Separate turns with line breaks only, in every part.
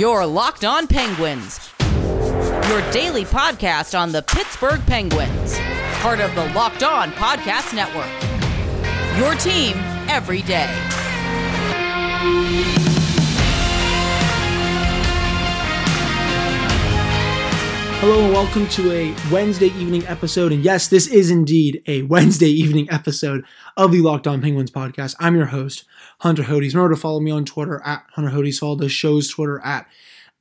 Your Locked On Penguins, your daily podcast on the Pittsburgh Penguins, part of the Locked On Podcast Network. Your team every day.
Hello and welcome to a Wednesday evening episode. And yes, this is indeed a Wednesday evening episode of the Locked On Penguins podcast. I'm your host, Hunter Hodes. Remember to follow me on Twitter at Hunter Hodes. Follow the show's Twitter at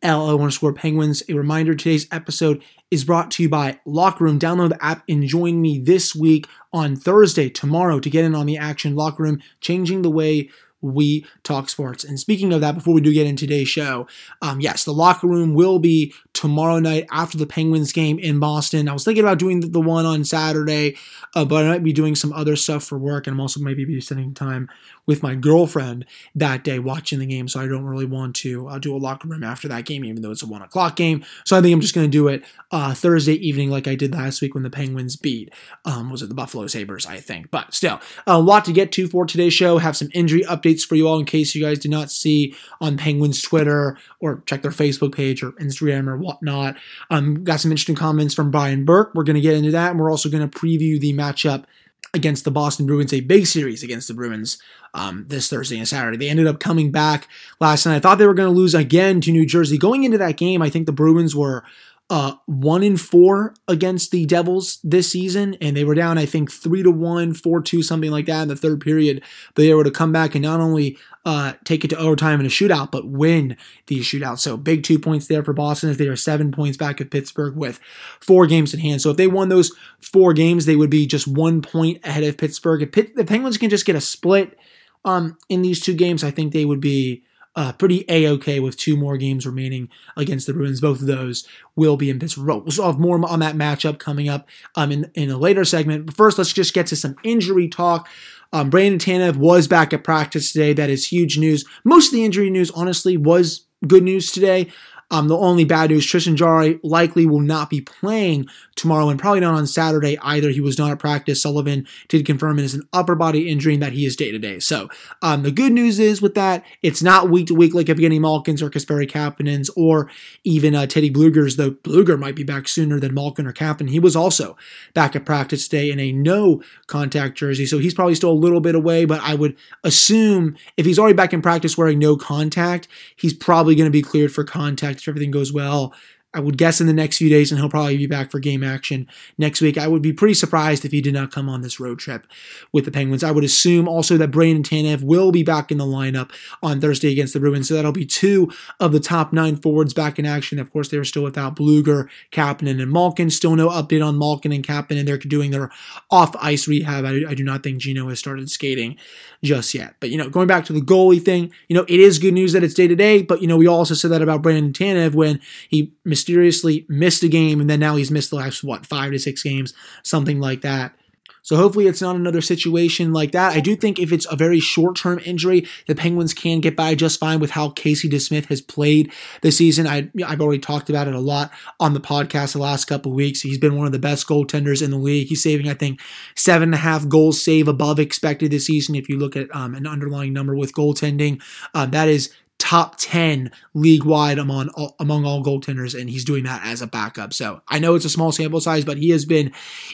LO underscore Penguins. A reminder today's episode is brought to you by Locker Room. Download the app and join me this week on Thursday, tomorrow, to get in on the action. Locker Room, changing the way we talk sports. And speaking of that, before we do get into today's show, um, yes, the locker room will be tomorrow night after the Penguins game in Boston. I was thinking about doing the, the one on Saturday, uh, but I might be doing some other stuff for work, and I'm also maybe be spending time with my girlfriend that day watching the game. So I don't really want to uh, do a locker room after that game, even though it's a one o'clock game. So I think I'm just going to do it uh, Thursday evening, like I did last week when the Penguins beat. Um, was it the Buffalo Sabres? I think, but still a lot to get to for today's show. Have some injury updates for you all in case you guys do not see on Penguins Twitter or check their Facebook page or Instagram or whatnot. Um, got some interesting comments from Brian Burke. We're going to get into that, and we're also going to preview the matchup against the Boston Bruins, a big series against the Bruins um, this Thursday and Saturday. They ended up coming back last night. I thought they were going to lose again to New Jersey. Going into that game, I think the Bruins were uh, one in four against the Devils this season, and they were down, I think, three to one, four two, something like that in the third period. But they were to come back and not only uh, take it to overtime in a shootout, but win the shootout. So big two points there for Boston as they are seven points back of Pittsburgh with four games in hand. So if they won those four games, they would be just one point ahead of Pittsburgh. If Pitt, the Penguins can just get a split um, in these two games, I think they would be uh, pretty a-okay with two more games remaining against the Bruins. Both of those will be in Pittsburgh. We'll have more on that matchup coming up um, in, in a later segment. But first, let's just get to some injury talk. Um, Brandon Tanev was back at practice today. That is huge news. Most of the injury news, honestly, was good news today. Um, the only bad news, Tristan Jarry likely will not be playing tomorrow and probably not on Saturday either. He was not at practice. Sullivan did confirm it is an upper body injury and that he is day to day. So um, the good news is with that, it's not week to week like Evgeny Malkin's or Kasperi Kapanen's or even uh, Teddy Blueger's, though Blueger might be back sooner than Malkin or Kapanen. He was also back at practice today in a no contact jersey. So he's probably still a little bit away, but I would assume if he's already back in practice wearing no contact, he's probably going to be cleared for contact if everything goes well. I would guess in the next few days, and he'll probably be back for game action next week. I would be pretty surprised if he did not come on this road trip with the Penguins. I would assume also that Brandon Tanev will be back in the lineup on Thursday against the Bruins. So that'll be two of the top nine forwards back in action. Of course, they are still without Blueger, Kapanen, and Malkin. Still no update on Malkin and Kapanen. They're doing their off ice rehab. I, I do not think Gino has started skating just yet. But, you know, going back to the goalie thing, you know, it is good news that it's day to day, but, you know, we also said that about Brandon Tanev when he mysteriously missed a game and then now he's missed the last, what, five to six games, something like that. So hopefully it's not another situation like that. I do think if it's a very short-term injury, the Penguins can get by just fine with how Casey DeSmith has played this season. I, have already talked about it a lot on the podcast the last couple weeks. He's been one of the best goaltenders in the league. He's saving, I think, seven and a half goals save above expected this season. If you look at um, an underlying number with goaltending, uh, that is top 10 league wide among all, among all goaltenders, and he's doing that as a backup. So I know it's a small sample size, but he has been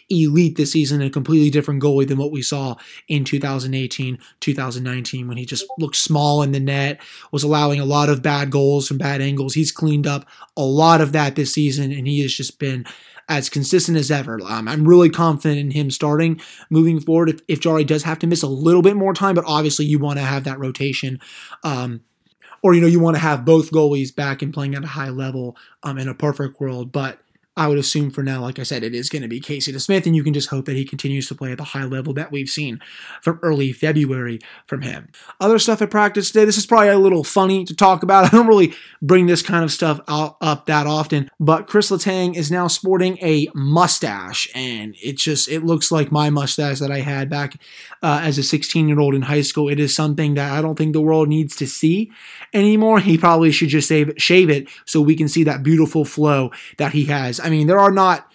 elite this season, a completely different goalie than what we saw in 2018, 2019, when he just looked small in the net, was allowing a lot of bad goals from bad angles. He's cleaned up a lot of that this season, and he has just been as consistent as ever. Um, I'm really confident in him starting moving forward. If, if Jarry does have to miss a little bit more time, but obviously you want to have that rotation. Um, or you know you want to have both goalies back and playing at a high level um, in a perfect world. But I would assume for now, like I said, it is going to be Casey DeSmith, and you can just hope that he continues to play at the high level that we've seen from early February from him. Other stuff at practice today, this is probably a little funny to talk about. I don't really bring this kind of stuff out, up that often, but Kris Letang is now sporting a mustache, and it just it looks like my mustache that I had back uh, as a 16 year old in high school. It is something that I don't think the world needs to see anymore. He probably should just save, shave it so we can see that beautiful flow that he has. I mean, there are not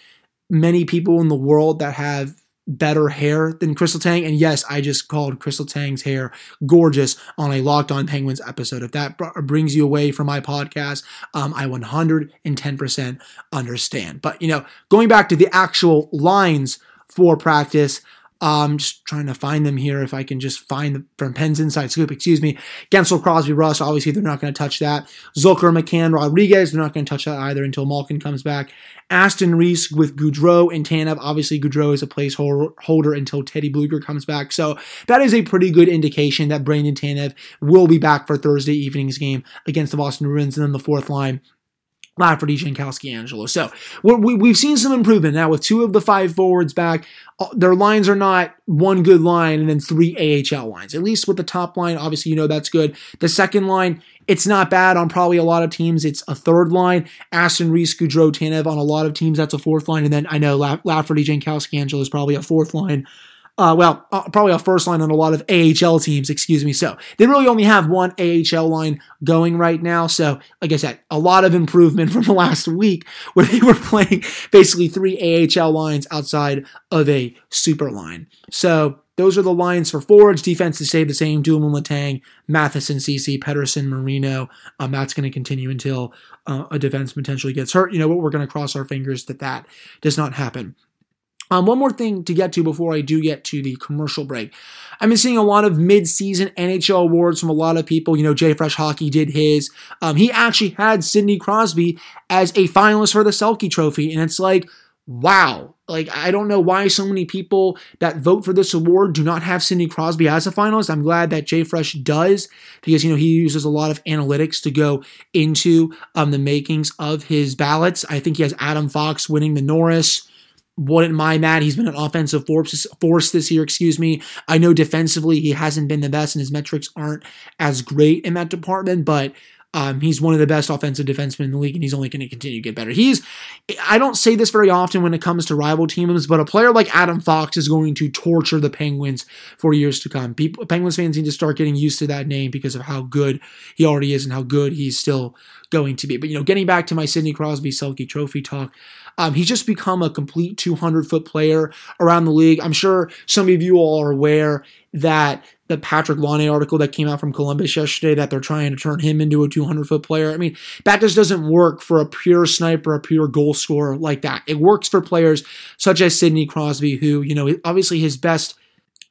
many people in the world that have better hair than Kris Letang. And yes, I just called Kris Letang's hair gorgeous on a Locked On Penguins episode. If that brings you away from my podcast, um, I 110% understand. But, you know, going back to the actual lines for practice, um, just trying to find them here. If I can just find them from Pens Inside Scoop, excuse me. Guentzel, Crosby, Rust. Obviously, they're not going to touch that. Zucker, McCann, Rodriguez, They're not going to touch that either until Malkin comes back. Aston Reese with Gaudreau and Tanev. Obviously, Gaudreau is a placeholder until Teddy Blueger comes back. So that is a pretty good indication that Brandon Tanev will be back for Thursday evening's game against the Boston Bruins. And then the fourth line Lafferty, Jankowski, Angello. So we, have seen some improvement now with two of the five forwards back. Uh, their lines are not one good line and then three AHL lines. At least with the top line, obviously you know that's good. The second line, it's not bad on probably a lot of teams. It's a third line. Aston Reese, Gaudreau, Tanev on a lot of teams. That's a fourth line. And then I know Lafferty, Jankowski, Angello is probably a fourth line uh, well, uh, probably a first line on a lot of AHL teams, excuse me. So they really only have one AHL line going right now. So, like I said, a lot of improvement from the last week where they were playing basically three AHL lines outside of a super line. So those are the lines for forwards. Defense to stay the same. Dumoulin, Letang, Matheson, Ceci, Pettersson, Marino. Um, that's going to continue until uh, a defense potentially gets hurt. You know what? We're going to cross our fingers that that does not happen. Um, one more thing to get to before I do get to the commercial break. I've been seeing a lot of mid-season NHL awards from a lot of people. You know, Jay Fresh Hockey did his. Um, he actually had Sidney Crosby as a finalist for the Selke Trophy, and it's like, wow. Like, I don't know why so many people that vote for this award do not have Sidney Crosby as a finalist. I'm glad that Jay Fresh does because, you know, he uses a lot of analytics to go into um, the makings of his ballots. I think he has Adam Fox winning the Norris wouldn't mind that. He's been an offensive force, this year, excuse me. I know defensively he hasn't been the best and his metrics aren't as great in that department, but um, he's one of the best offensive defensemen in the league, and he's only going to continue to get better. He's, I don't say this very often when it comes to rival teams, but a player like Adam Fox is going to torture the Penguins for years to come. People, Penguins fans need to start getting used to that name because of how good he already is and how good he's still going to be. But you know, getting back to my Sidney Crosby Selke Trophy talk, um, he's just become a complete 200 foot player around the league. I'm sure some of you all are aware that the Patrik Laine article that came out from Columbus yesterday that they're trying to turn him into a 200 foot player. I mean, that just doesn't work for a pure sniper, a pure goal scorer like that. It works for players such as Sidney Crosby, who, you know, obviously his best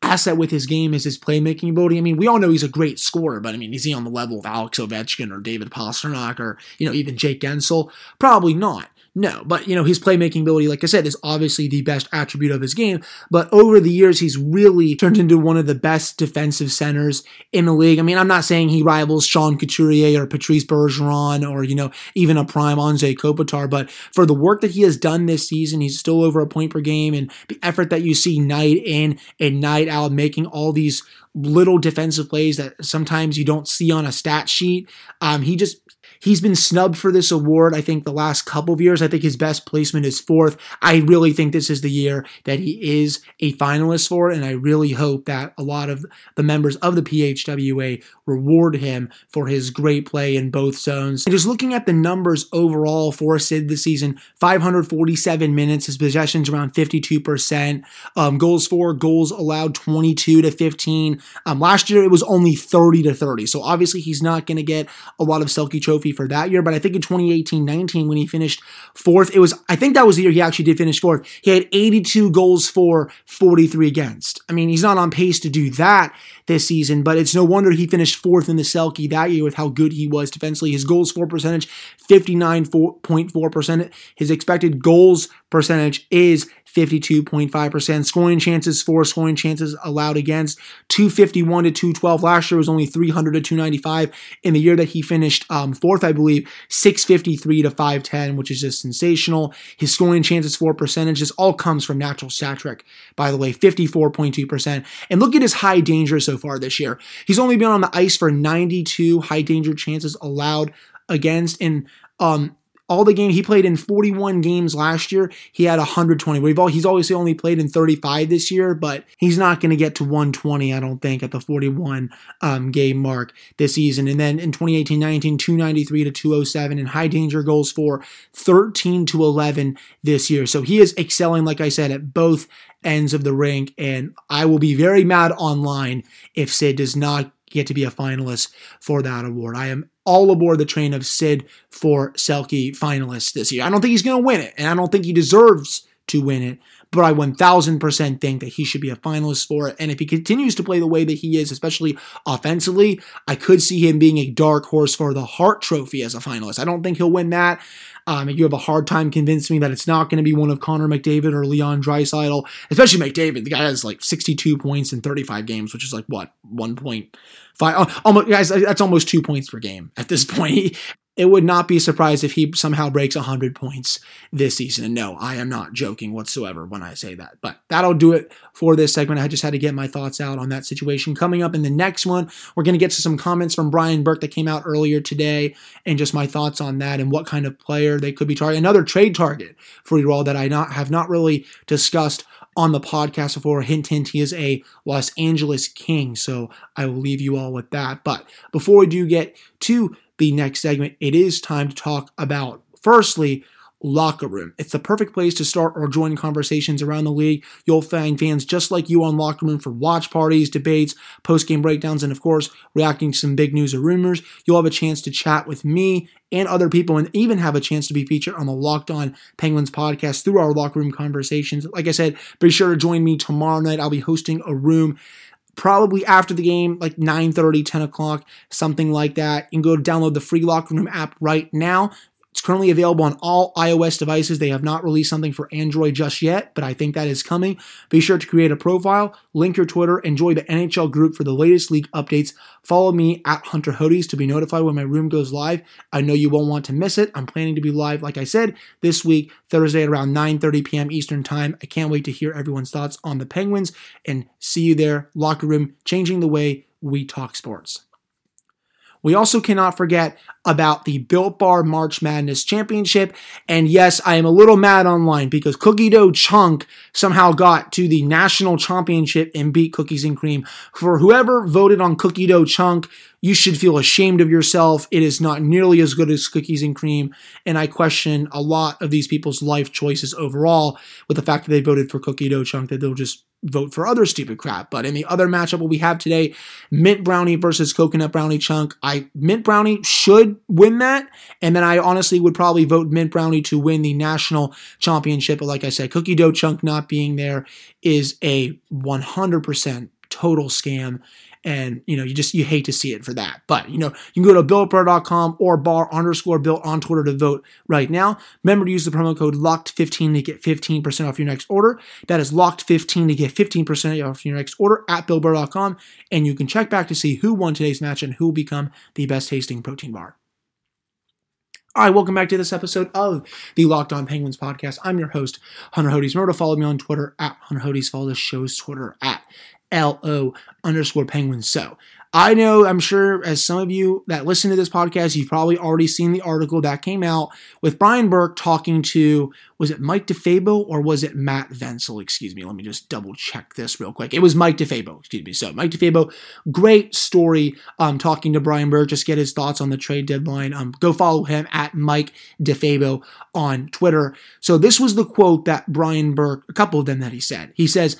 asset with his game is his playmaking ability. I mean, we all know he's a great scorer, but I mean, is he on the level of Alex Ovechkin or David Pastrnak or, you know, even Jake Guentzel? Probably not. No, but you know, his playmaking ability, like I said, is obviously the best attribute of his game. But over the years, he's really turned into one of the best defensive centers in the league. I mean, I'm not saying he rivals Sean Couturier or Patrice Bergeron or, you know, even a prime Anze Kopitar, but for the work that he has done this season, he's still over a point per game and the effort that you see night in and night out, making all these little defensive plays that sometimes you don't see on a stat sheet. Um, he just He's been snubbed for this award, I think, the last couple of years. I think his best placement is fourth. I really think this is the year that he is a finalist for it, and I really hope that a lot of the members of the PHWA reward him for his great play in both zones. And just looking at the numbers overall for Sid this season 547 minutes, his possessions around 52%, um, goals for, goals allowed 22 to 15. Um, last year it was only 30 to 30. So obviously he's not going to get a lot of Selke Trophy for that year, but I think in 2018-19 when he finished fourth, it was I think that was the year he actually did finish fourth. He had 82 goals for, 43 against. I mean, he's not on pace to do that this season, but it's no wonder he finished fourth in the Selke that year with how good he was defensively. His goals for percentage, 59.4%. His expected goals percentage is 52.5%. Scoring chances for, scoring chances allowed against, 251 to 212. Last year was only 300 to 295. In the year that he finished um, fourth, I believe, 653 to 510, which is just sensational. His scoring chances for percentage, this all comes from natural stat trick, by the way, 54.2%. And look at his high danger so far this year. He's only been on the ice for 92 high danger chances allowed against, and um, all the game he played in 41 games last year, he had 120. We've all, he's obviously only played in 35 this year, but he's not going to get to 120, I don't think, at the 41 um, game mark this season. And then in 2018-19, 293 to 207 and high danger goals for 13 to 11 this year. So he is excelling, like I said, at both ends of the rink, and I will be very mad online if Sid does not get to be a finalist for that award. I am all aboard the train of Sid for Selke finalist this year. I don't think he's going to win it, and I don't think he deserves to win it, but I 1000% think that he should be a finalist for it. And if he continues to play the way that he is, especially offensively, I could see him being a dark horse for the Hart Trophy as a finalist. I don't think he'll win that. Um, you have a hard time convincing me that it's not going to be one of Connor McDavid or Leon Draisaitl, especially McDavid. The guy has like 62 points in 35 games, which is like what 1.5. Almost, guys, that's almost two points per game at this mm-hmm. point it would not be surprised if he somehow breaks 100 points this season. And no, I am not joking whatsoever when I say that. But that'll do it for this segment. I just had to get my thoughts out on that situation. Coming up in the next one, we're going to get to some comments from Brian Burke that came out earlier today and just my thoughts on that and what kind of player they could be targeting. Another trade target for you all that I not have not really discussed on the podcast before. Hint, hint, he is a Los Angeles King. So I will leave you all with that. But before we do get to the next segment, it is time to talk about, firstly, locker room. It's the perfect place to start or join conversations around the league. You'll find fans just like you on locker room for watch parties, debates, post-game breakdowns, and of course, reacting to some big news or rumors. You'll have a chance to chat with me and other people and even have a chance to be featured on the Locked On Penguins podcast through our locker room conversations. Like I said, be sure to join me tomorrow night. I'll be hosting a room probably after the game, like 9 30, 10 o'clock, something like that. You can go download the free locker room app right now. It's currently available on all iOS devices. They have not released something for Android just yet, but I think that is coming. Be sure to create a profile, link your Twitter, and join the NHL group for the latest league updates. Follow me at Hunter Hodes to be notified when my room goes live. I know you won't want to miss it. I'm planning to be live, like I said, this week, Thursday at around 9:30 p.m. Eastern Time. I can't wait to hear everyone's thoughts on the Penguins and see you there. Locker room, changing the way we talk sports. We also cannot forget about the Built Bar March Madness Championship. And yes, I am a little mad online because Cookie Dough Chunk somehow got to the national championship and beat Cookies and Cream. For whoever voted on Cookie Dough Chunk, you should feel ashamed of yourself. It is not nearly as good as Cookies and Cream. And I question a lot of these people's life choices overall with the fact that they voted for Cookie Dough Chunk, that they'll just vote for other stupid crap. But in the other matchup, we have today, mint brownie versus coconut brownie chunk. I mint brownie should win that, and then I honestly would probably vote mint brownie to win the national championship. But like I said, cookie dough chunk not being there is a 100% total scam and you know you just you hate to see it for that but you know you can go to builtbar.com or bar underscore built on twitter to vote right now remember to use the promo code locked15 to get 15% off your next order that is locked15 to get 15% off your next order at builtbar.com and you can check back to see who won today's match and who will become the best tasting protein bar all right, welcome back to this episode of the Locked On Penguins podcast. I'm your host, Hunter Hodes. Remember to follow me on Twitter at Hunter Hodes. Follow the show's Twitter at LO underscore penguins. So I know, I'm sure, as some of you that listen to this podcast, you've probably already seen the article that came out with Brian Burke talking to, was it Mike DeFabo or was it Matt Vensel? Excuse me, let me just double check this real quick. It was Mike DeFabo, excuse me. So, Mike DeFabo, great story um, talking to Brian Burke, just get his thoughts on the trade deadline. Um, go follow him at Mike DeFabo on Twitter. So, this was the quote that Brian Burke, a couple of them that he said. He says,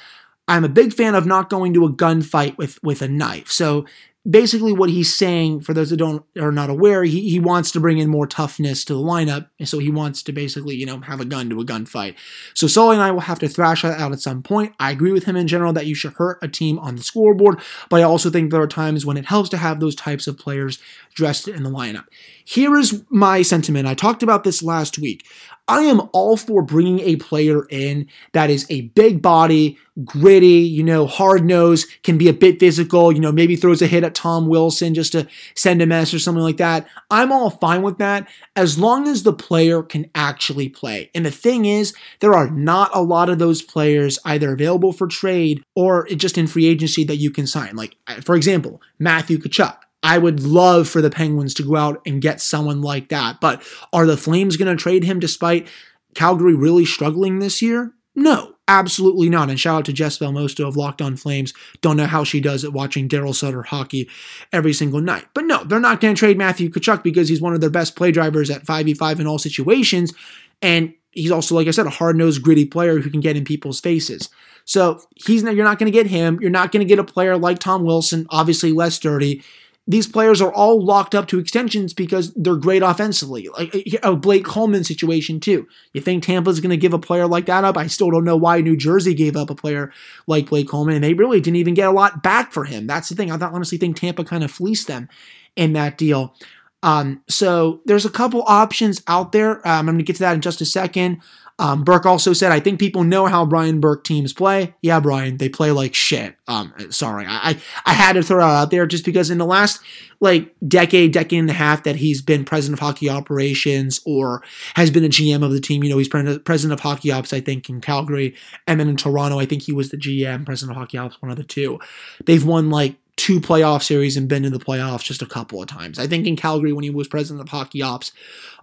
I'm a big fan of not going to a gunfight with with a knife. So basically what he's saying for those that don't are not aware he, he wants to bring in more toughness to the lineup. And so he wants to basically you know have a gun to a gunfight. So sully and i will have to thrash that out at some point. I agree with him in general that you should hurt a team on the scoreboard but i also think there are times when it helps to have those types of players dressed in the lineup. Here is my sentiment. I talked about this last week. I am all for bringing a player in that is a big body, gritty, you know, hard nose, can be a bit physical, you know, maybe throws a hit at Tom Wilson just to send a mess or something like that. I'm all fine with that as long as the player can actually play. And the thing is, there are not a lot of those players either available for trade or just in free agency that you can sign. Like, for example, Matthew Tkachuk I would love for the Penguins to go out and get someone like that. But are the Flames going to trade him despite Calgary really struggling this year? No, absolutely not. And shout out to Jess Belmosto of Locked On Flames. Don't know how she does it watching Daryl Sutter hockey every single night. But no, they're not going to trade Matthew Tkachuk because he's one of their best play drivers at 5v5 in all situations. And he's also, like I said, a hard nosed, gritty player who can get in people's faces. So he's you're not going to get him. You're not going to get a player like Tom Wilson, obviously less dirty these players are all locked up to extensions because they're great offensively. Like a Blake Coleman situation too. You think Tampa's going to give a player like that up? I still don't know why New Jersey gave up a player like Blake Coleman, and they really didn't even get a lot back for him. That's the thing. I honestly think Tampa kind of fleeced them in that deal. Um, so there's a couple options out there. Um, I'm going to get to that in just a second. Um, Burke also said, I think people know how Brian Burke teams play. Yeah, Brian, they play like shit. Um, sorry, I, I had to throw it out there just because in the last like decade, decade and a half that he's been president of hockey operations or has been a GM of the team. You know, he's president of hockey ops, I think, in Calgary, and then in Toronto, I think he was the GM, president of hockey ops, one of the two. They've won like two playoff series and been in the playoffs just a couple of times. I think in Calgary when he was president of hockey ops,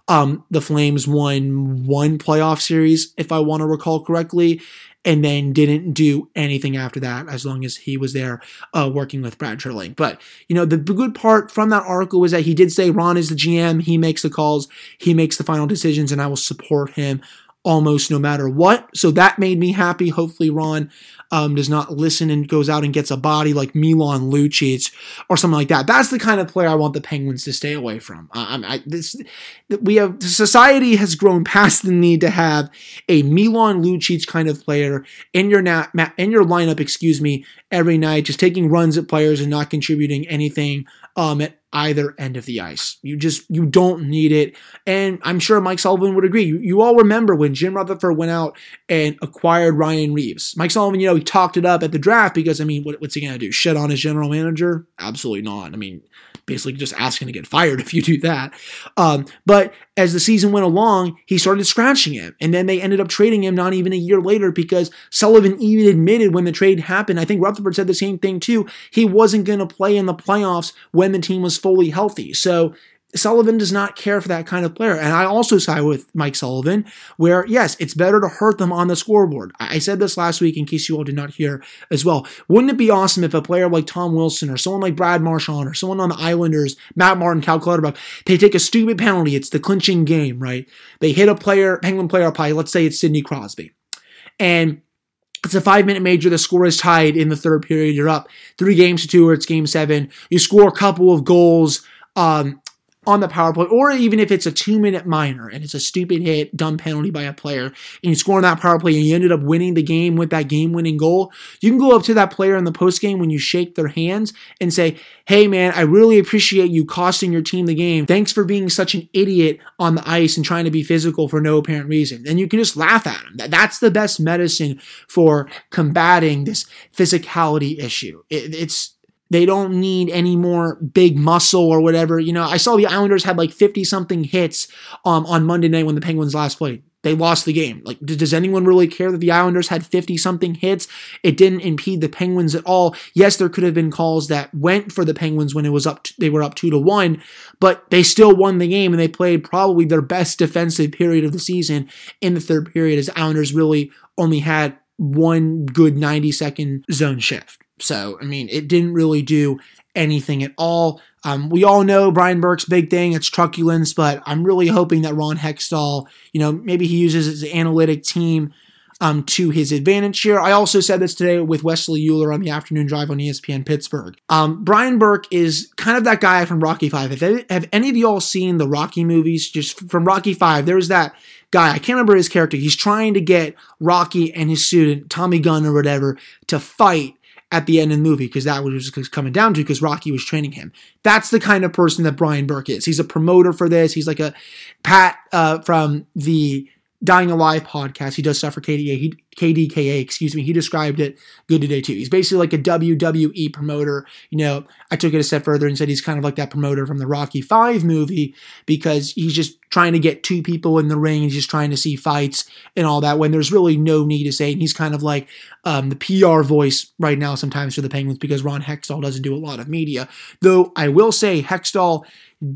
um, the Flames won one playoff series, if I want to recall correctly, and then didn't do anything after that as long as he was there uh, working with Brad Treliving. But, you know, the good part from that article was that he did say Ron is the GM, he makes the calls, he makes the final decisions, and I will support him almost no matter what. So that made me happy. Hopefully, Ron um, does not listen and goes out and gets a body like Milan Lucic or something like that. That's the kind of player I want the Penguins to stay away from. Uh, I, this, we have society has grown past the need to have a Milan Lucic kind of player in your na- in your lineup, excuse me, every night, just taking runs at players and not contributing anything um, at either end of the ice. You just you don't need it, and I'm sure Mike Sullivan would agree. You, you all remember when Jim Rutherford went out and acquired Ryan Reaves. Mike Sullivan, you know, he talked it up at the draft because I mean, what, what's he gonna do? Shit on his general manager? Absolutely not. I mean, basically just asking to get fired if you do that. Um, but as the season went along, he started scratching him. And then they ended up trading him not even a year later because Sullivan even admitted when the trade happened, I think Rutherford said the same thing too, he wasn't going to play in the playoffs when the team was fully healthy. So Sullivan does not care for that kind of player. And I also side with Mike Sullivan, where yes, it's better to hurt them on the scoreboard. I said this last week in case you all did not hear as well. Wouldn't it be awesome if a player like Tom Wilson or someone like Brad Marchand or someone on the Islanders, Matt Martin, Cal Clutterbuck, they take a stupid penalty. It's the clinching game, right? They hit a player, Penguin player let's say it's Sidney Crosby. And it's a five minute major. The score is tied in the third period. You're up three games to two, or it's game seven. You score a couple of goals. Um, on the power play, or even if it's a two minute minor and it's a stupid hit, dumb penalty by a player, and you score on that power play and you ended up winning the game with that game winning goal, you can go up to that player in the post game when you shake their hands and say, Hey man, I really appreciate you costing your team the game. Thanks for being such an idiot on the ice and trying to be physical for no apparent reason. And you can just laugh at them. That's the best medicine for combating this physicality issue. it's they don't need any more big muscle or whatever. You know, I saw the Islanders had like 50 something hits um, on Monday night when the Penguins last played. They lost the game. Like, does anyone really care that the Islanders had 50 something hits? It didn't impede the Penguins at all. Yes, there could have been calls that went for the Penguins when it was up, they were up two to one, but they still won the game and they played probably their best defensive period of the season in the third period as Islanders really only had one good 90 second zone shift. So, I mean, it didn't really do anything at all. Um, we all know Brian Burke's big thing, it's truculence, but I'm really hoping that Ron Hextall, you know, maybe he uses his analytic team um, to his advantage here. I also said this today with Wesley Euler on the afternoon drive on ESPN Pittsburgh. Um, Brian Burke is kind of that guy from Rocky Five. Have, have any of you all seen the Rocky movies? Just from Rocky Five, there's that guy. I can't remember his character. He's trying to get Rocky and his student Tommy Gunn or whatever to fight at the end of the movie because that was coming down to because Rocky was training him. That's the kind of person that Brian Burke is. He's a promoter for this. He's like a Pat uh, from the Dying Alive podcast. He does stuff for KDA, he, KDKA, excuse me. He described it good today too. He's basically like a WWE promoter. You know, I took it a step further and said he's kind of like that promoter from the Rocky Five movie because he's just trying to get two people in the ring. He's just trying to see fights and all that when there's really no need to say. And he's kind of like um, the PR voice right now sometimes for the Penguins because Ron Hextall doesn't do a lot of media. Though I will say Hextall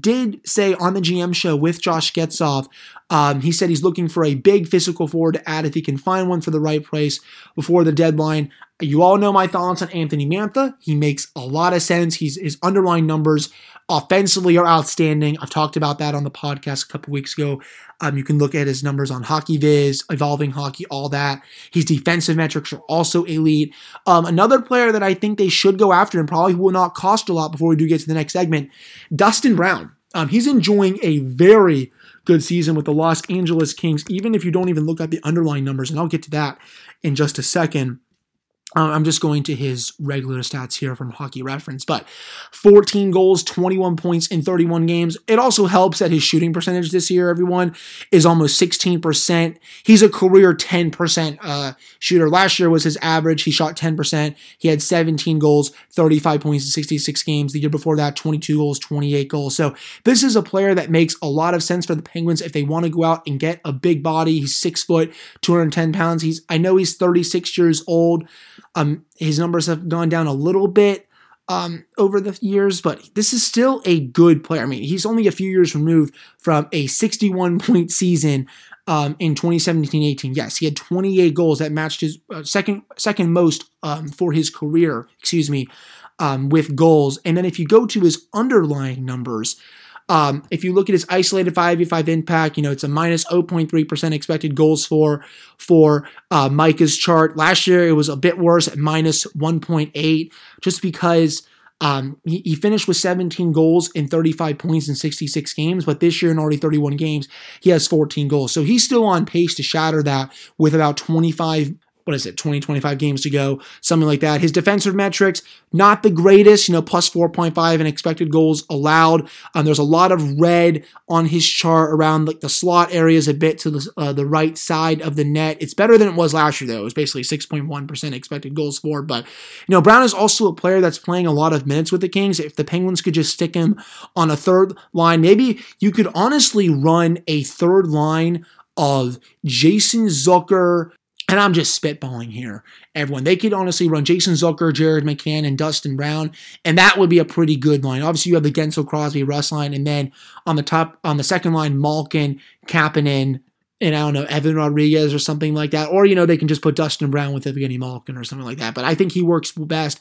did say on the GM show with Josh Getzoff, um, he said he's looking for a big physical forward to add if he can find one for the right price before the deadline. You all know my thoughts on Anthony Mantha. He makes a lot of sense. He's his underlying numbers offensively are outstanding. I've talked about that on the podcast a couple weeks ago. Um, you can look at his numbers on Hockey Viz, Evolving Hockey, all that. His defensive metrics are also elite. Um, another player that I think they should go after and probably will not cost a lot before we do get to the next segment, Dustin Brown. Um, he's enjoying a very good season with the Los Angeles Kings, even if you don't even look at the underlying numbers, and I'll get to that in just a second. Uh, I'm just going to his regular stats here from Hockey Reference, but 14 goals, 21 points in 31 games. It also helps that his shooting percentage this year, everyone, is almost 16%. He's a career 10% uh, shooter. Last year was his average. He shot 10%. He had 17 goals, 35 points in 66 games. The year before that, 22 goals, 28 goals. So this is a player that makes a lot of sense for the Penguins if they want to go out and get a big body. He's six foot, 210 pounds. He's I know he's 36 years old. Um, his numbers have gone down a little bit um, over the years, but this is still a good player. I mean, he's only a few years removed from a 61 point season um, in 2017-18. Yes, he had 28 goals that matched his uh, second second most um, for his career. Excuse me, um, with goals. And then if you go to his underlying numbers, um, if you look at his isolated 5v5 impact, you know, it's a minus 0.3% expected goals for for uh, Micah's chart. Last year, it was a bit worse at minus 1.8, just because um, he, he, finished with 17 goals in 35 points in 66 games, but this year in already 31 games, he has 14 goals. So he's still on pace to shatter that with about 25 what is it, 20, 25 games to go, something like that. His defensive metrics, not the greatest, you know, plus 4.5 in expected goals allowed. Um, there's a lot of red on his chart around like the slot areas a bit to the, uh, the right side of the net. It's better than it was last year, though. It was basically 6.1% expected goals for. But, you know, Brown is also a player that's playing a lot of minutes with the Kings. If the Penguins could just stick him on a third line, maybe you could honestly run a third line of Jason Zucker, and I'm just spitballing here, everyone. They could honestly run Jason Zucker, Jared McCann, and Dustin Brown, and that would be a pretty good line. Obviously, you have the Guentzel Crosby Rust line, and then on the top, on the second line, Malkin, Kapanen, and I don't know, Evan Rodriguez or something like that. Or, you know, they can just put Dustin Brown with Evgeny Malkin or something like that. But I think he works best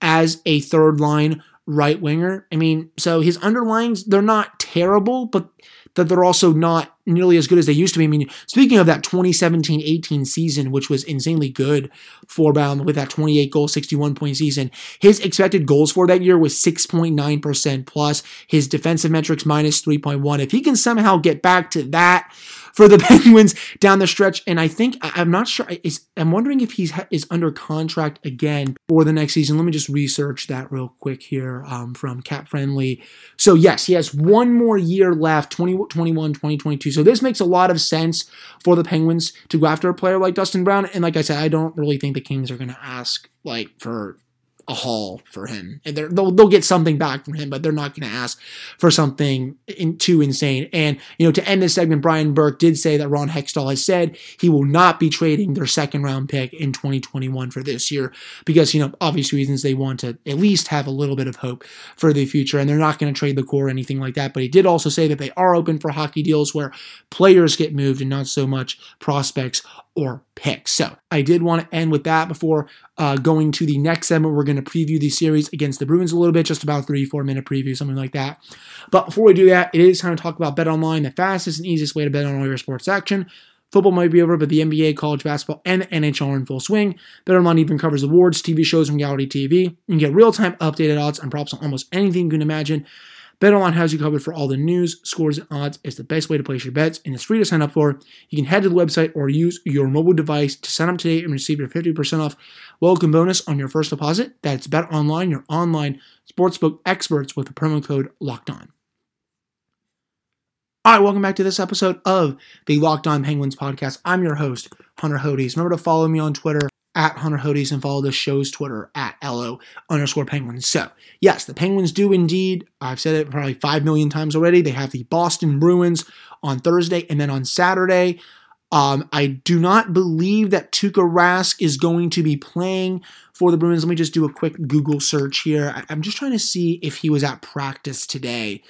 as a third line right winger. I mean, so his underlines, they're not terrible, but that they're also not nearly as good as they used to be. I mean, speaking of that 2017 18 season, which was insanely good for Brown with that 28 goal, 61 point season, his expected goals for that year was 6.9% plus, his defensive metrics minus 3.1. If he can somehow get back to that, for the Penguins down the stretch. And I think I'm not sure. Is, I'm wondering if he's is under contract again for the next season. Let me just research that real quick here um, from Cap Friendly. So yes, he has one more year left, 2021, 2022. So this makes a lot of sense for the Penguins to go after a player like Dustin Brown. And like I said, I don't really think the Kings are going to ask like for a haul for him. And they'll they'll get something back from him, but they're not going to ask for something in, too insane. And you know, to end this segment, Brian Burke did say that Ron Hextall has said he will not be trading their second round pick in 2021 for this year because you know obvious reasons they want to at least have a little bit of hope for the future, and they're not going to trade the core or anything like that. But he did also say that they are open for hockey deals where players get moved and not so much prospects or pick. So I did want to end with that before uh, going to the next segment. We're going to preview the series against the Bruins a little bit, just about three, four minute preview, something like that. But before we do that, it is time to talk about Bet Online, the fastest and easiest way to bet on all your sports action. Football might be over, but the NBA, college basketball, and the NHL are in full swing. BetOnline even covers awards, TV shows, and reality TV. You can get real-time updated odds and props on almost anything you can imagine. BetOnline has you covered for all the news, scores, and odds. It's the best way to place your bets, and it's free to sign up for. You can head to the website or use your mobile device to sign up today and receive your 50% off welcome bonus on your first deposit. That's BetOnline, your online sportsbook experts with the promo code LOCKED ON. All right, welcome back to this episode of the Locked On Penguins podcast. I'm your host, Hunter Hodes. Remember to follow me on Twitter at Hunter Hodes and follow the show's Twitter at LO underscore Penguins. So, yes, the Penguins do indeed, I've said it probably 5 million times already. They have the Boston Bruins on Thursday and then on Saturday. Um, I do not believe that Tuukka Rask is going to be playing for the Bruins. Let me just do a quick Google search here. I, I'm just trying to see if he was at practice today.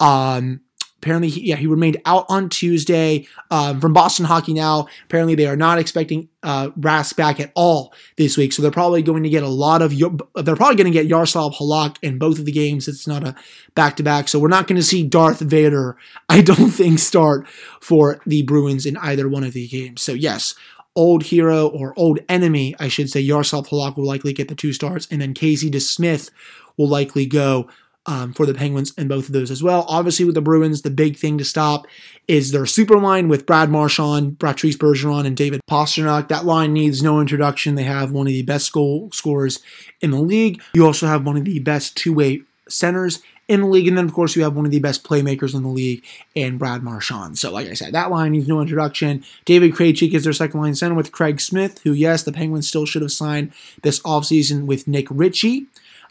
Um, Apparently, he, yeah, he remained out on Tuesday um, from Boston Hockey Now. Apparently, they are not expecting uh, Rask back at all this week, so they're probably going to get a lot of. They're probably going to get Yaroslav Halak in both of the games. It's not a back to back, so we're not going to see Darth Vader. I don't think start for the Bruins in either one of the games. So yes, old hero or old enemy, I should say, Yaroslav Halak will likely get the two starts, and then Casey DeSmith will likely go um, for the Penguins in both of those as well. Obviously, with the Bruins, the big thing to stop is their super line with Brad Marchand, Patrice Bergeron, and David Pastrnak. That line needs no introduction. They have one of the best goal scorers in the league. You also have one of the best two-way centers in the league. And then, of course, you have one of the best playmakers in the league in Brad Marchand. So, like I said, that line needs no introduction. David Krejci is their second line center with Craig Smith, who, yes, the Penguins still should have signed this offseason with Nick Ritchie.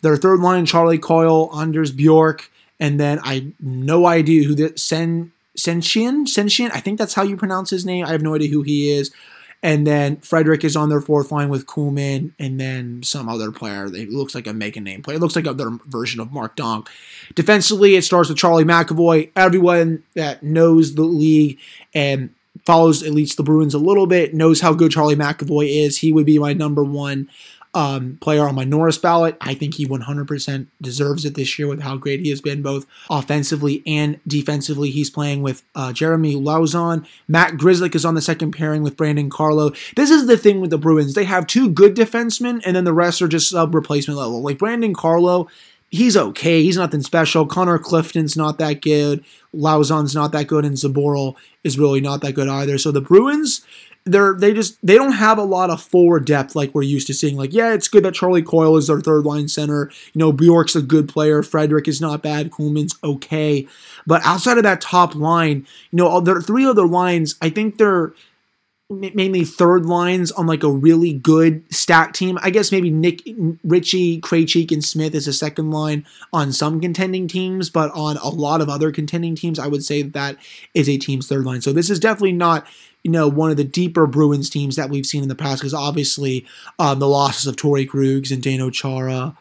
Their third line, Charlie Coyle, Anders Bjork, and then I no idea who the Sen Senyshyn Senyshyn. I think that's how you pronounce his name. I have no idea who he is. And then Frederic is on their fourth line with Kuhlman, and then some other player. It looks like a make a name player. It looks like their version of Mark Donk. Defensively, it starts with Charlie McAvoy. Everyone that knows the league and follows at least the Bruins a little bit knows how good Charlie McAvoy is. He would be my number one um, player on my Norris ballot. I think he 100% deserves it this year with how great he has been both offensively and defensively. He's playing with uh, Jeremy Lauzon. Matt Grzelcyk is on the second pairing with Brandon Carlo. This is the thing with the Bruins. They have two good defensemen, and then the rest are just sub replacement level. Like Brandon Carlo, he's okay. He's nothing special. Connor Clifton's not that good. Lauzon's not that good, and Zboril is really not that good either. So the Bruins, they're they just they don't have a lot of forward depth like we're used to seeing. Like, yeah, it's good that Charlie Coyle is their third line center. You know, Bjork's a good player. Frederic is not bad. Kuhlman's okay. But outside of that top line, you know, there are three other lines. I think they're mainly third lines on like a really good stack team. I guess maybe Nick Ritchie, Krejci, and Smith is a second line on some contending teams, but on a lot of other contending teams, I would say that is a team's third line. So this is definitely not you know, one of the deeper Bruins teams that we've seen in the past, because obviously um, the losses of Torey Krug and Zdeno Chara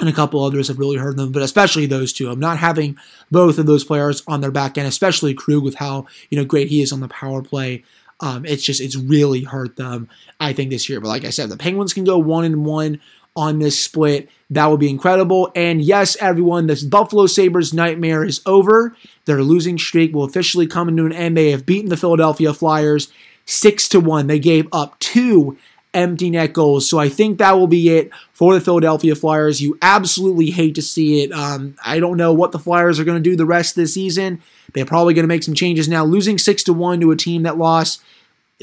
and a couple others have really hurt them, but especially those two. I'm not having both of those players on their back end, especially Krug with how you know great he is on the power play. Um, it's just it's really hurt them, I think, this year. But like I said, the Penguins can go one and one on this split. That would be incredible. And yes, everyone, this Buffalo Sabres nightmare is over. Their losing streak will officially come to an end. They have beaten the Philadelphia Flyers six to one. They gave up two empty net goals. So I think that will be it for the Philadelphia Flyers. You absolutely hate to see it. Um, I don't know what the Flyers are going to do the rest of the season. They're probably going to make some changes now. Losing six to one to a team that lost,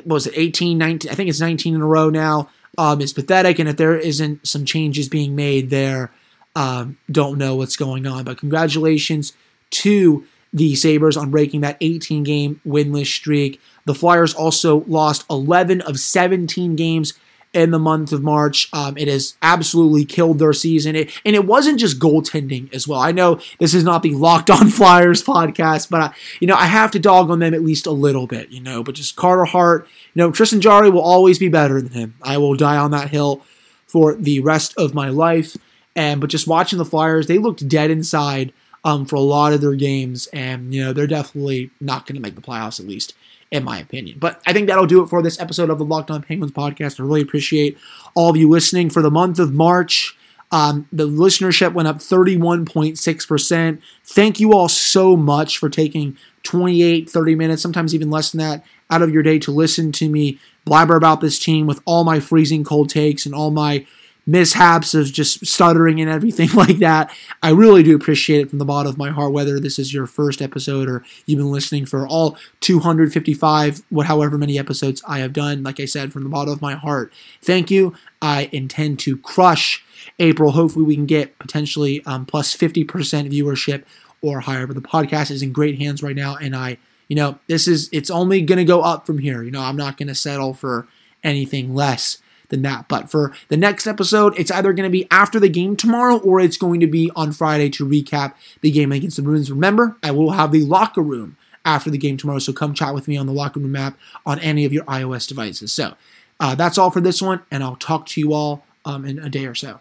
was it 18, 19? I think it's 19 in a row now um, is pathetic. And if there isn't some changes being made there, um, don't know what's going on. But congratulations to the Sabres on breaking that 18 game winless streak. The Flyers also lost 11 of 17 games in the month of March. Um, it has absolutely killed their season. It, and it wasn't just goaltending as well. I know this is not the Locked On Flyers podcast, but I, you know I have to dog on them at least a little bit. You know, but just Carter Hart. You know, Tristan Jarry will always be better than him. I will die on that hill for the rest of my life. And but just watching the Flyers, they looked dead inside um, for a lot of their games, and you know they're definitely not going to make the playoffs at least in my opinion. But I think that'll do it for this episode of the Locked On Penguins podcast. I really appreciate all of you listening for the month of March. Um, the listenership went up 31.6%. Thank you all so much for taking 28, 30 minutes, sometimes even less than that, out of your day to listen to me blabber about this team with all my freezing cold takes and all my mishaps of just stuttering and everything like that. I really do appreciate it from the bottom of my heart, whether this is your first episode or you've been listening for all 255, what however many episodes I have done. Like I said, from the bottom of my heart, thank you. I intend to crush April. Hopefully, we can get potentially um, plus 50% viewership or higher. But the podcast is in great hands right now, and I, you know, this is it's only going to go up from here. You know, I'm not going to settle for anything less than that. But for the next episode, it's either going to be after the game tomorrow or it's going to be on Friday to recap the game against the Bruins. Remember, I will have the locker room after the game tomorrow, so come chat with me on the locker room app on any of your iOS devices. So uh, that's all for this one, and I'll talk to you all um, in a day or so.